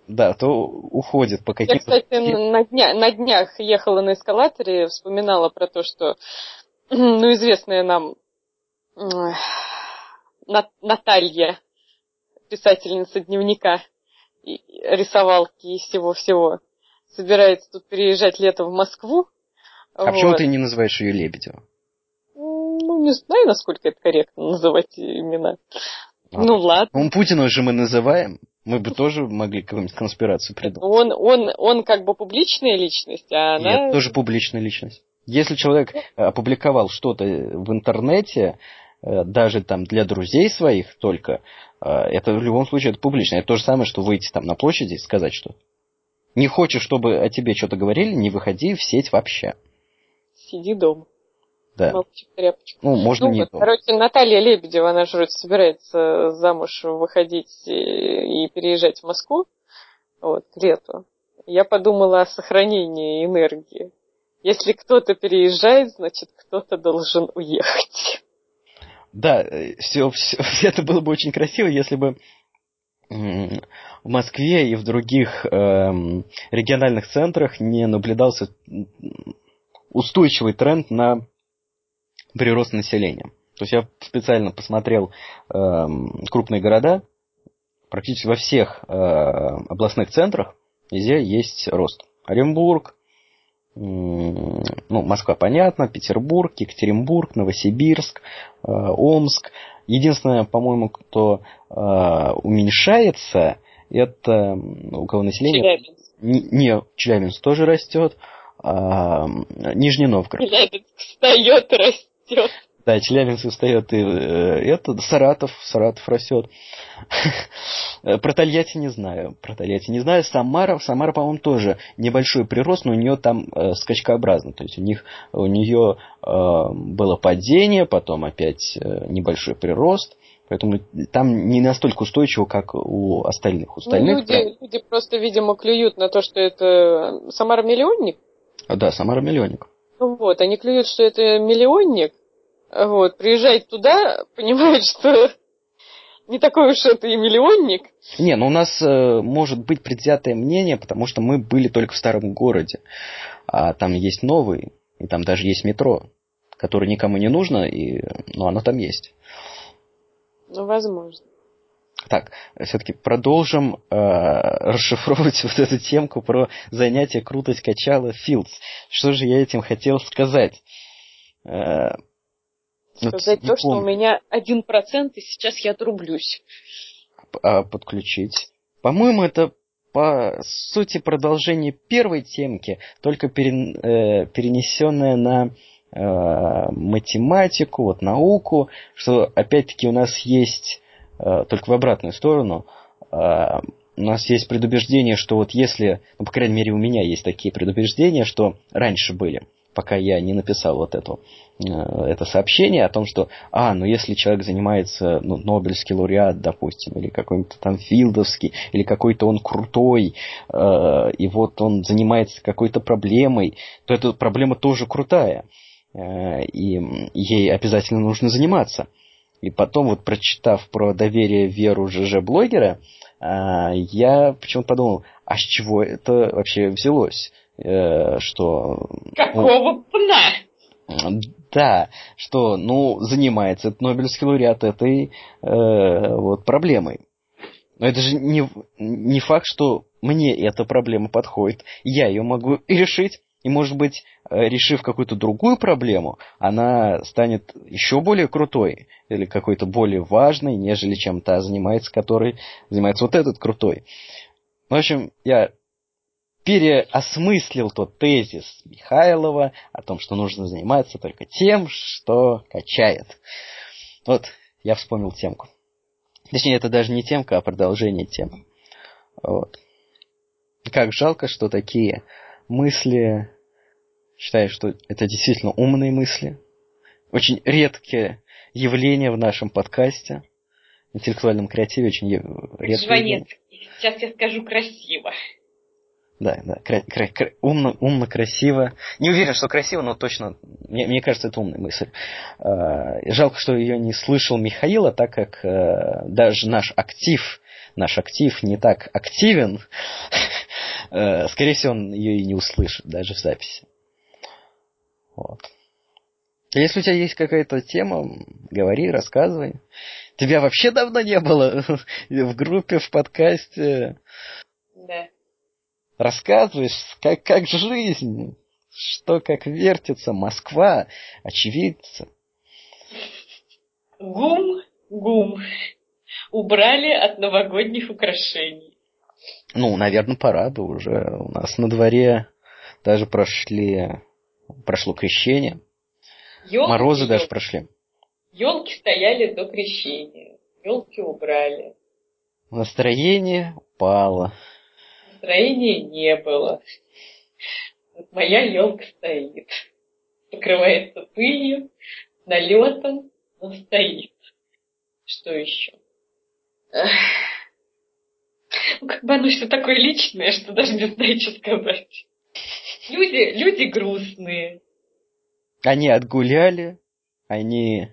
Да, то уходит по каким-то... Я, кстати, на, дня, на днях ехала на эскалаторе, вспоминала про то, что, *clears throat* ну, известная нам Наталья, писательница дневника, рисовалки и всего-всего, собирается тут переезжать летом в Москву. А вот. почему ты не называешь ее Лебедева? Ну, не знаю, насколько это корректно называть имена. А, ну ладно. Он Путина же мы называем. Мы бы тоже могли какую-нибудь конспирацию придумать. Он, он, он как бы публичная личность, а она... Нет, тоже публичная личность. Если человек опубликовал что-то в интернете, э, даже там для друзей своих только, э, это в любом случае это публично. Это то же самое, что выйти там на площади и сказать что не хочешь, чтобы о тебе что-то говорили, не выходи в сеть вообще. Сиди дома. Да. Ну, можно ну, не вот, Короче, Наталья Лебедева, она же собирается замуж выходить и переезжать в Москву. Вот, к лету. Я подумала о сохранении энергии. Если кто-то переезжает, значит, кто-то должен уехать. Да, все, все, *laughs* это было бы очень красиво, если бы в Москве и в других э, региональных центрах не наблюдался устойчивый тренд на прирост населения. То есть я специально посмотрел э, крупные города, практически во всех э, областных центрах везде есть рост. Оренбург, ну, Москва, понятно, Петербург, Екатеринбург, Новосибирск, э, Омск. Единственное, по-моему, кто э, уменьшается, это у кого население... Челябинск. Не, Челябинск тоже растет. А, Нижний Новгород. Челябинск встает, растет. Да, Челябинск устает, и э, это, Саратов, Саратов растет. *laughs* Про Тольятти не знаю, про Тольятти не знаю. Самара, Самара, по-моему, тоже небольшой прирост, но у нее там э, скачкообразно. То есть у них, у нее э, было падение, потом опять э, небольшой прирост. Поэтому там не настолько устойчиво, как у остальных. У ну, остальных ну, люди, люди просто, видимо, клюют на то, что это Самара миллионник. Да, Самара миллионник. Ну вот, они клюют, что это миллионник, вот, приезжать туда, *laughs* понимают, что не такой уж это и миллионник. Не, ну у нас э, может быть предвзятое мнение, потому что мы были только в старом городе. А там есть новый, и там даже есть метро, которое никому не нужно, и, но оно там есть. Ну, возможно. Так, все-таки продолжим э, расшифровывать *laughs* вот эту темку про занятие крутость качала Филдс. Что же я этим хотел сказать? Э, сказать вот, то, что у меня один процент, и сейчас я отрублюсь. А, подключить. По-моему, это по сути продолжение первой темки, только перен, э, перенесенное на э, математику, вот науку, что опять-таки у нас есть э, только в обратную сторону. Э, у нас есть предубеждение, что вот если, ну, по крайней мере, у меня есть такие предубеждения, что раньше были, пока я не написал вот эту, э, это сообщение о том, что, а, ну если человек занимается, ну, Нобелевский лауреат, допустим, или какой-то там Филдовский, или какой-то он крутой, э, и вот он занимается какой-то проблемой, то эта проблема тоже крутая, э, и ей обязательно нужно заниматься. И потом, вот прочитав про доверие веру ЖЖ-блогера, э, я почему-то подумал, а с чего это вообще взялось? Э, что... Какого ну, пна? Да, что, ну, занимается этот Нобелевский лауреат этой э, вот проблемой. Но это же не, не факт, что мне эта проблема подходит. Я ее могу решить. И, может быть, э, решив какую-то другую проблему, она станет еще более крутой или какой-то более важной, нежели чем та занимается, которой занимается вот этот крутой. В общем, я переосмыслил тот тезис Михайлова о том, что нужно заниматься только тем, что качает. Вот, я вспомнил темку. Точнее, это даже не темка, а продолжение темы. Вот. Как жалко, что такие мысли, считаю, что это действительно умные мысли, очень редкие явления в нашем подкасте, интеллектуальном креативе очень редкие. Сейчас я скажу красиво. Да, да, кра- кра- кра- умно, умно, красиво. Не уверен, что красиво, но точно, мне, мне кажется, это умная мысль. Э, жалко, что ее не слышал Михаила, так как э, даже наш актив, наш актив не так активен. *laughs* э, скорее всего, он ее и не услышит, даже в записи. Вот. Если у тебя есть какая-то тема, говори, рассказывай. Тебя вообще давно не было *laughs* в группе, в подкасте. Рассказываешь, как, как жизнь, что как вертится Москва, очевидцы. Гум, гум. Убрали от новогодних украшений. Ну, наверное, пора бы уже. У нас на дворе даже прошли, прошло крещение. Ёлки, Морозы даже прошли. Елки стояли до крещения. Елки убрали. Настроение упало. Настроения не было. Вот моя елка стоит. Покрывается пылью, налетом, но стоит. Что еще? Ну, как бы оно все такое личное, что даже не знаю, что сказать. Люди, люди грустные. Они отгуляли, они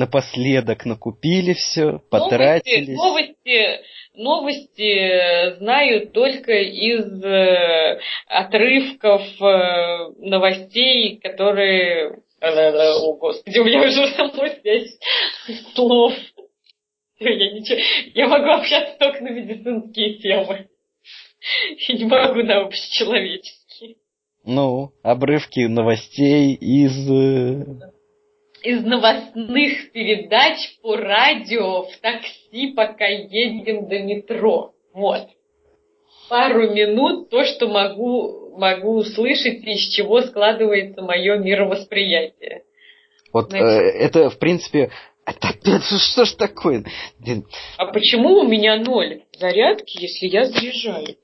напоследок накупили все, потратились. Новости, новости, знаю только из э, отрывков э, новостей, которые... О, Господи, у меня уже *laughs* самой связь слов. Я, ничего... я могу общаться только на медицинские темы. Я не могу на общечеловеческие. Ну, обрывки новостей из э, из новостных передач по радио в такси, пока едем до метро. Вот. Пару минут то, что могу, могу услышать, из чего складывается мое мировосприятие. Вот э, это, в принципе, это опять что ж такое? А почему у меня ноль зарядки, если я заряжаю?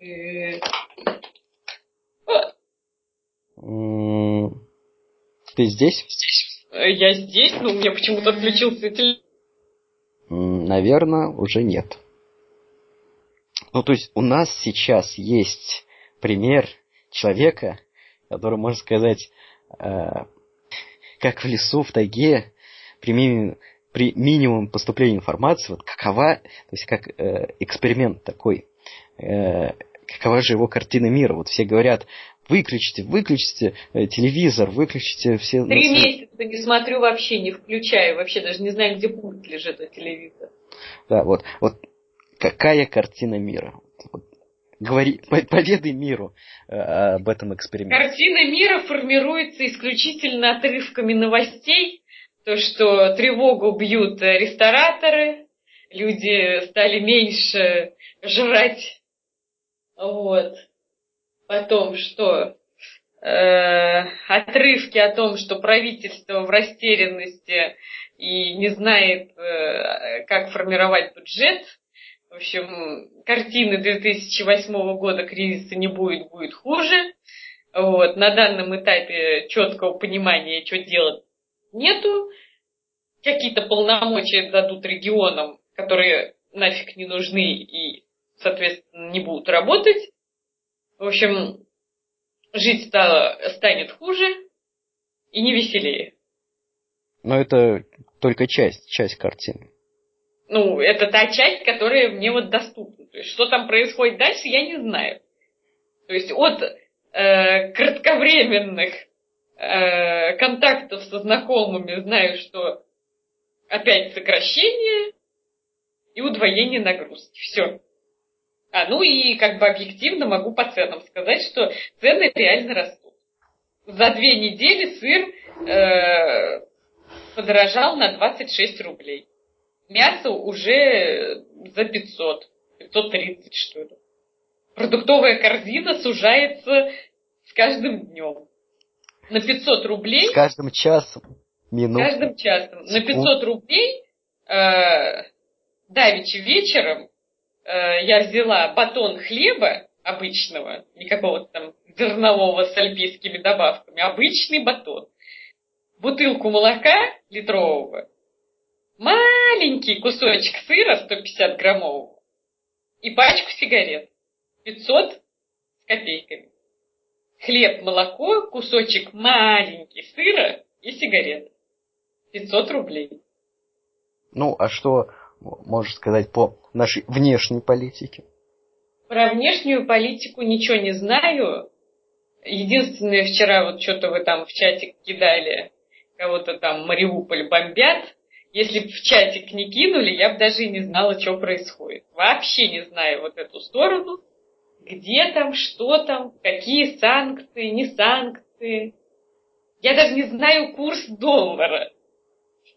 Э, ты здесь? Э, я здесь, но у меня почему-то отключился телефон. Наверное, уже нет. Ну, то есть у нас сейчас есть пример человека, который, можно сказать, э, как в лесу, в тайге, при, ми, при минимум поступления информации, вот какова, то есть как э, эксперимент такой, э, какова же его картина мира. Вот все говорят, Выключите, выключите э, телевизор, выключите все... Три месяца не смотрю вообще, не включаю, вообще даже не знаю, где пульт лежит от телевизора. Да, вот, вот какая картина мира? Вот, говори, поведай миру э, об этом эксперименте. Картина мира формируется исключительно отрывками новостей, то, что тревогу бьют рестораторы, люди стали меньше жрать, вот. Потом что? Э, отрывки о том, что правительство в растерянности и не знает, э, как формировать бюджет. В общем, картины 2008 года кризиса не будет, будет хуже. Вот. На данном этапе четкого понимания, что делать, нету. Какие-то полномочия дадут регионам, которые нафиг не нужны и, соответственно, не будут работать. В общем, жить стало, станет хуже и не веселее. Но это только часть, часть картины. Ну, это та часть, которая мне вот доступна. То есть, что там происходит дальше, я не знаю. То есть, от э, кратковременных э, контактов со знакомыми знаю, что опять сокращение и удвоение нагрузки. Все. А, ну и как бы объективно могу по ценам сказать, что цены реально растут. За две недели сыр э, подорожал на 26 рублей. Мясо уже за 500, 530 что ли. Продуктовая корзина сужается с каждым днем. На 500 рублей... С каждым часом, минутой. С каждым часом. На 500 рублей э, давеча вечером я взяла батон хлеба обычного, не какого-то там зернового с альпийскими добавками, обычный батон, бутылку молока литрового, маленький кусочек сыра 150 граммового и пачку сигарет 500 с копейками. Хлеб, молоко, кусочек маленький сыра и сигарет. 500 рублей. Ну, а что можешь сказать по нашей внешней политике? Про внешнюю политику ничего не знаю. Единственное, вчера вот что-то вы там в чатик кидали, кого-то там Мариуполь бомбят. Если бы в чатик не кинули, я бы даже и не знала, что происходит. Вообще не знаю вот эту сторону. Где там, что там, какие санкции, не санкции. Я даже не знаю курс доллара.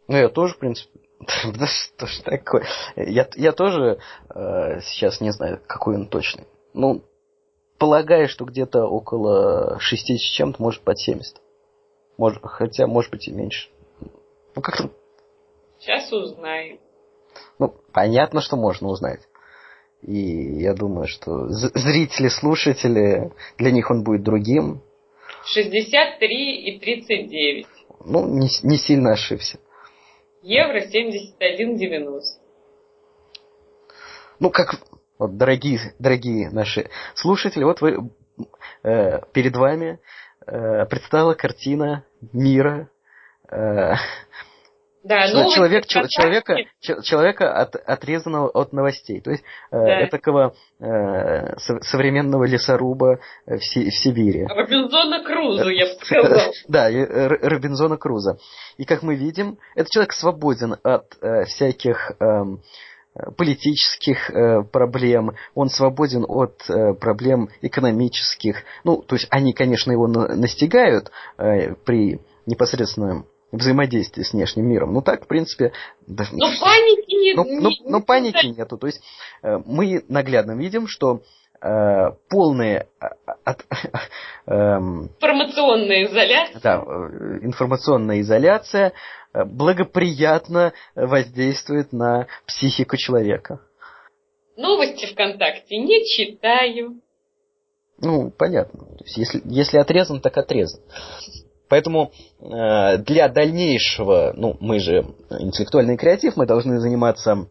Ну, я тоже, в принципе, *laughs* Да что ж такое? Я, я тоже э, сейчас не знаю, какой он точный. Ну, полагаю, что где-то около 60 чем-то, может, под 70. Может, хотя, может быть, и меньше. Ну, как-то... Сейчас узнаем. Ну, понятно, что можно узнать. И я думаю, что зрители, слушатели, для них он будет другим. 63 и 39. Ну, не, не сильно ошибся. Евро 71,90. Ну, как, вот, дорогие, дорогие наши слушатели, вот вы, э, перед вами э, предстала картина мира, э, да, человек, человека, человека от, отрезанного от новостей. То есть э, да. э, такого э, современного лесоруба в, Си, в Сибири. Робинзона Круза, я бы сказал. *laughs* Да, Робинзона Круза. И как мы видим, этот человек свободен от э, всяких эм, политических э, проблем, он свободен от э, проблем экономических. Ну, то есть они, конечно, его настигают э, при непосредственном взаимодействие с внешним миром. Ну так, в принципе... Да, но паники нет. Но, но, но паники нету. То есть э, мы наглядно видим, что э, полная э, от, *laughs* э, информационная изоляция. Да, э, информационная изоляция э, благоприятно воздействует на психику человека. Новости ВКонтакте не читаю. Ну, понятно. То есть, если, если отрезан, так отрезан. Поэтому э, для дальнейшего, ну, мы же интеллектуальный креатив, мы должны заниматься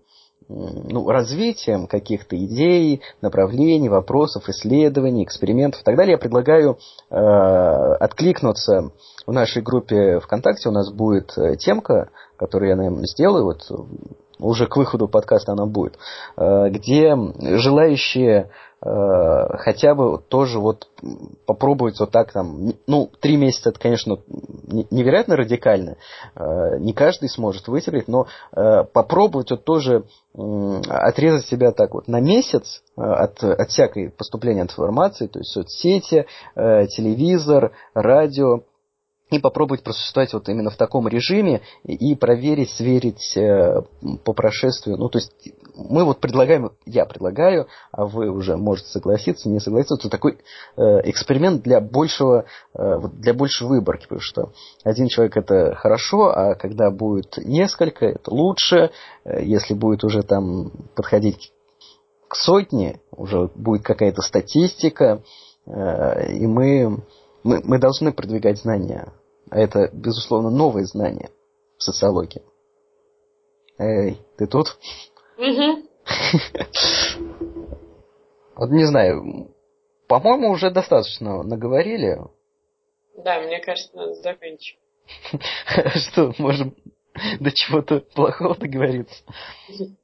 ну, развитием каких-то идей, направлений, вопросов, исследований, экспериментов и так далее, я предлагаю э, откликнуться в нашей группе ВКонтакте. У нас будет э, темка, которую я, наверное, сделаю, вот уже к выходу подкаста она будет, э, где желающие хотя бы тоже вот попробовать вот так там, ну, три месяца это, конечно, невероятно радикально, э, не каждый сможет вытерпеть, но э, попробовать вот тоже отрезать себя так вот на месяц от, от всякой поступления информации, то есть соцсети, телевизор, радио, и попробовать просуществовать вот именно в таком режиме и проверить, сверить э, по прошествию. Ну, то есть мы вот предлагаем, я предлагаю, а вы уже можете согласиться, не согласиться, это такой э, эксперимент для большего, э, для большей выборки, потому что один человек это хорошо, а когда будет несколько, это лучше, если будет уже там подходить к сотне, уже будет какая-то статистика, и мы мы, мы должны продвигать знания. А это, безусловно, новые знания в социологии. Эй, ты тут? *laughs* Вот не знаю, по-моему, уже достаточно наговорили. Да, мне кажется, надо заканчивать. *laughs* Что, можем до чего-то плохого договориться? *laughs*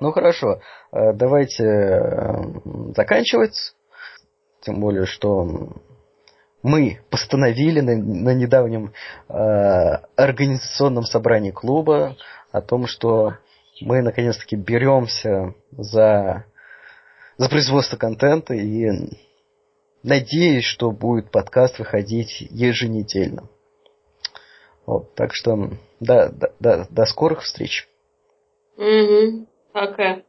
Ну хорошо, э, давайте э, заканчивать. Тем более, что мы постановили на, на недавнем э, организационном собрании клуба о том, что мы наконец-таки беремся за, за производство контента и надеюсь, что будет подкаст выходить еженедельно. Вот, так что, да, да, да, до скорых встреч. Угу. Пока.